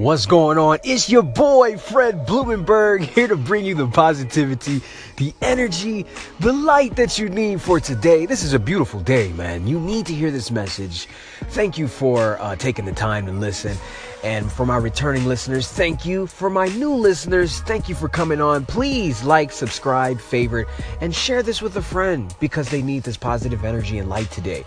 What's going on? It's your boy Fred Blumenberg here to bring you the positivity, the energy, the light that you need for today. This is a beautiful day, man. You need to hear this message. Thank you for uh, taking the time to listen. And for my returning listeners, thank you. For my new listeners, thank you for coming on. Please like, subscribe, favorite, and share this with a friend because they need this positive energy and light today.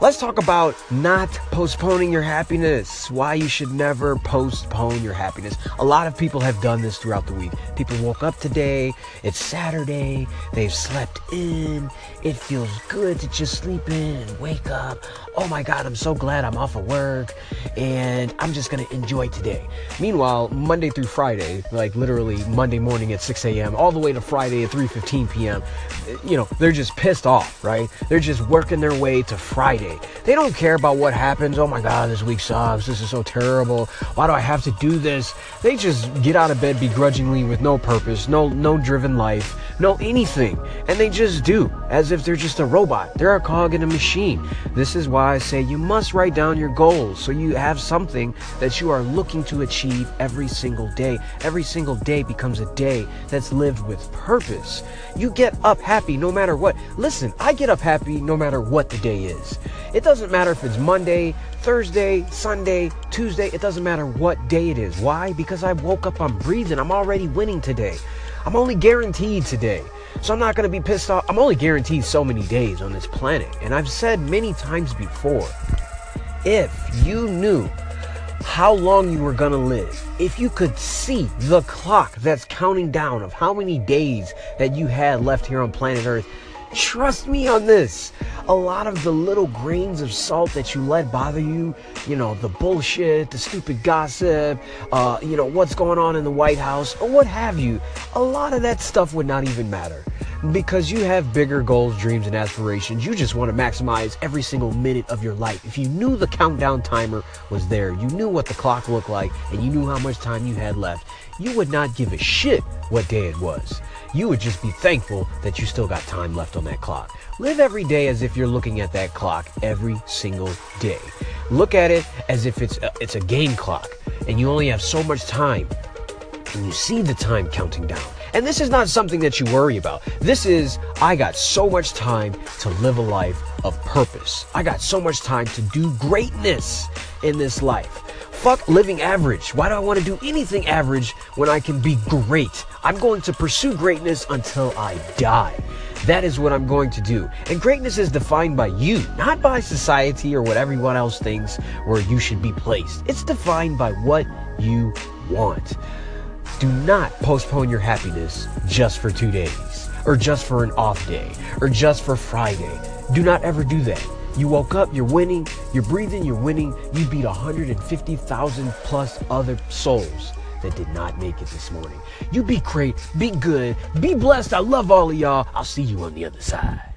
Let's talk about not postponing your happiness. Why you should never postpone your happiness. A lot of people have done this throughout the week. People woke up today, it's Saturday, they've slept in. It feels good to just sleep in and wake up. Oh my God, I'm so glad I'm off of work and I'm just gonna enjoy today. Meanwhile, Monday through Friday, like literally Monday morning at 6 a.m., all the way to Friday at 3:15 p.m., you know, they're just pissed off, right? They're just working their way to Friday They don't care about what happens. Oh my God, this week sucks. This is so terrible. Why do I have to do this? They just get out of bed begrudgingly with no purpose, no no driven life, no anything, and they just do as if they're just a robot. They're a cog in a machine. This is why I say you must write down your goals so you have something that you are looking to achieve every single day. Every single day becomes a day that's lived with purpose. You get up happy no matter what. Listen, I get up happy no matter what the day is. It doesn't matter if it's Monday, Thursday, Sunday, Tuesday, it doesn't matter what day it is. Why? Because I woke up, I'm breathing, I'm already winning today. I'm only guaranteed today. So I'm not going to be pissed off. I'm only guaranteed so many days on this planet. And I've said many times before if you knew how long you were going to live, if you could see the clock that's counting down of how many days that you had left here on planet Earth, trust me on this a lot of the little grains of salt that you let bother you, you know, the bullshit, the stupid gossip, uh, you know, what's going on in the White House, or what have you, a lot of that stuff would not even matter. Because you have bigger goals, dreams, and aspirations. You just want to maximize every single minute of your life. If you knew the countdown timer was there, you knew what the clock looked like, and you knew how much time you had left, you would not give a shit what day it was. You would just be thankful that you still got time left on that clock. Live every day as if you're looking at that clock every single day. Look at it as if it's a, it's a game clock and you only have so much time and you see the time counting down. And this is not something that you worry about. This is, I got so much time to live a life of purpose. I got so much time to do greatness in this life. Fuck living average. Why do I want to do anything average when I can be great? I'm going to pursue greatness until I die. That is what I'm going to do. And greatness is defined by you, not by society or what everyone else thinks where you should be placed. It's defined by what you want. Do not postpone your happiness just for two days, or just for an off day, or just for Friday. Do not ever do that. You woke up, you're winning, you're breathing, you're winning. You beat 150,000 plus other souls that did not make it this morning. You be great, be good, be blessed. I love all of y'all. I'll see you on the other side.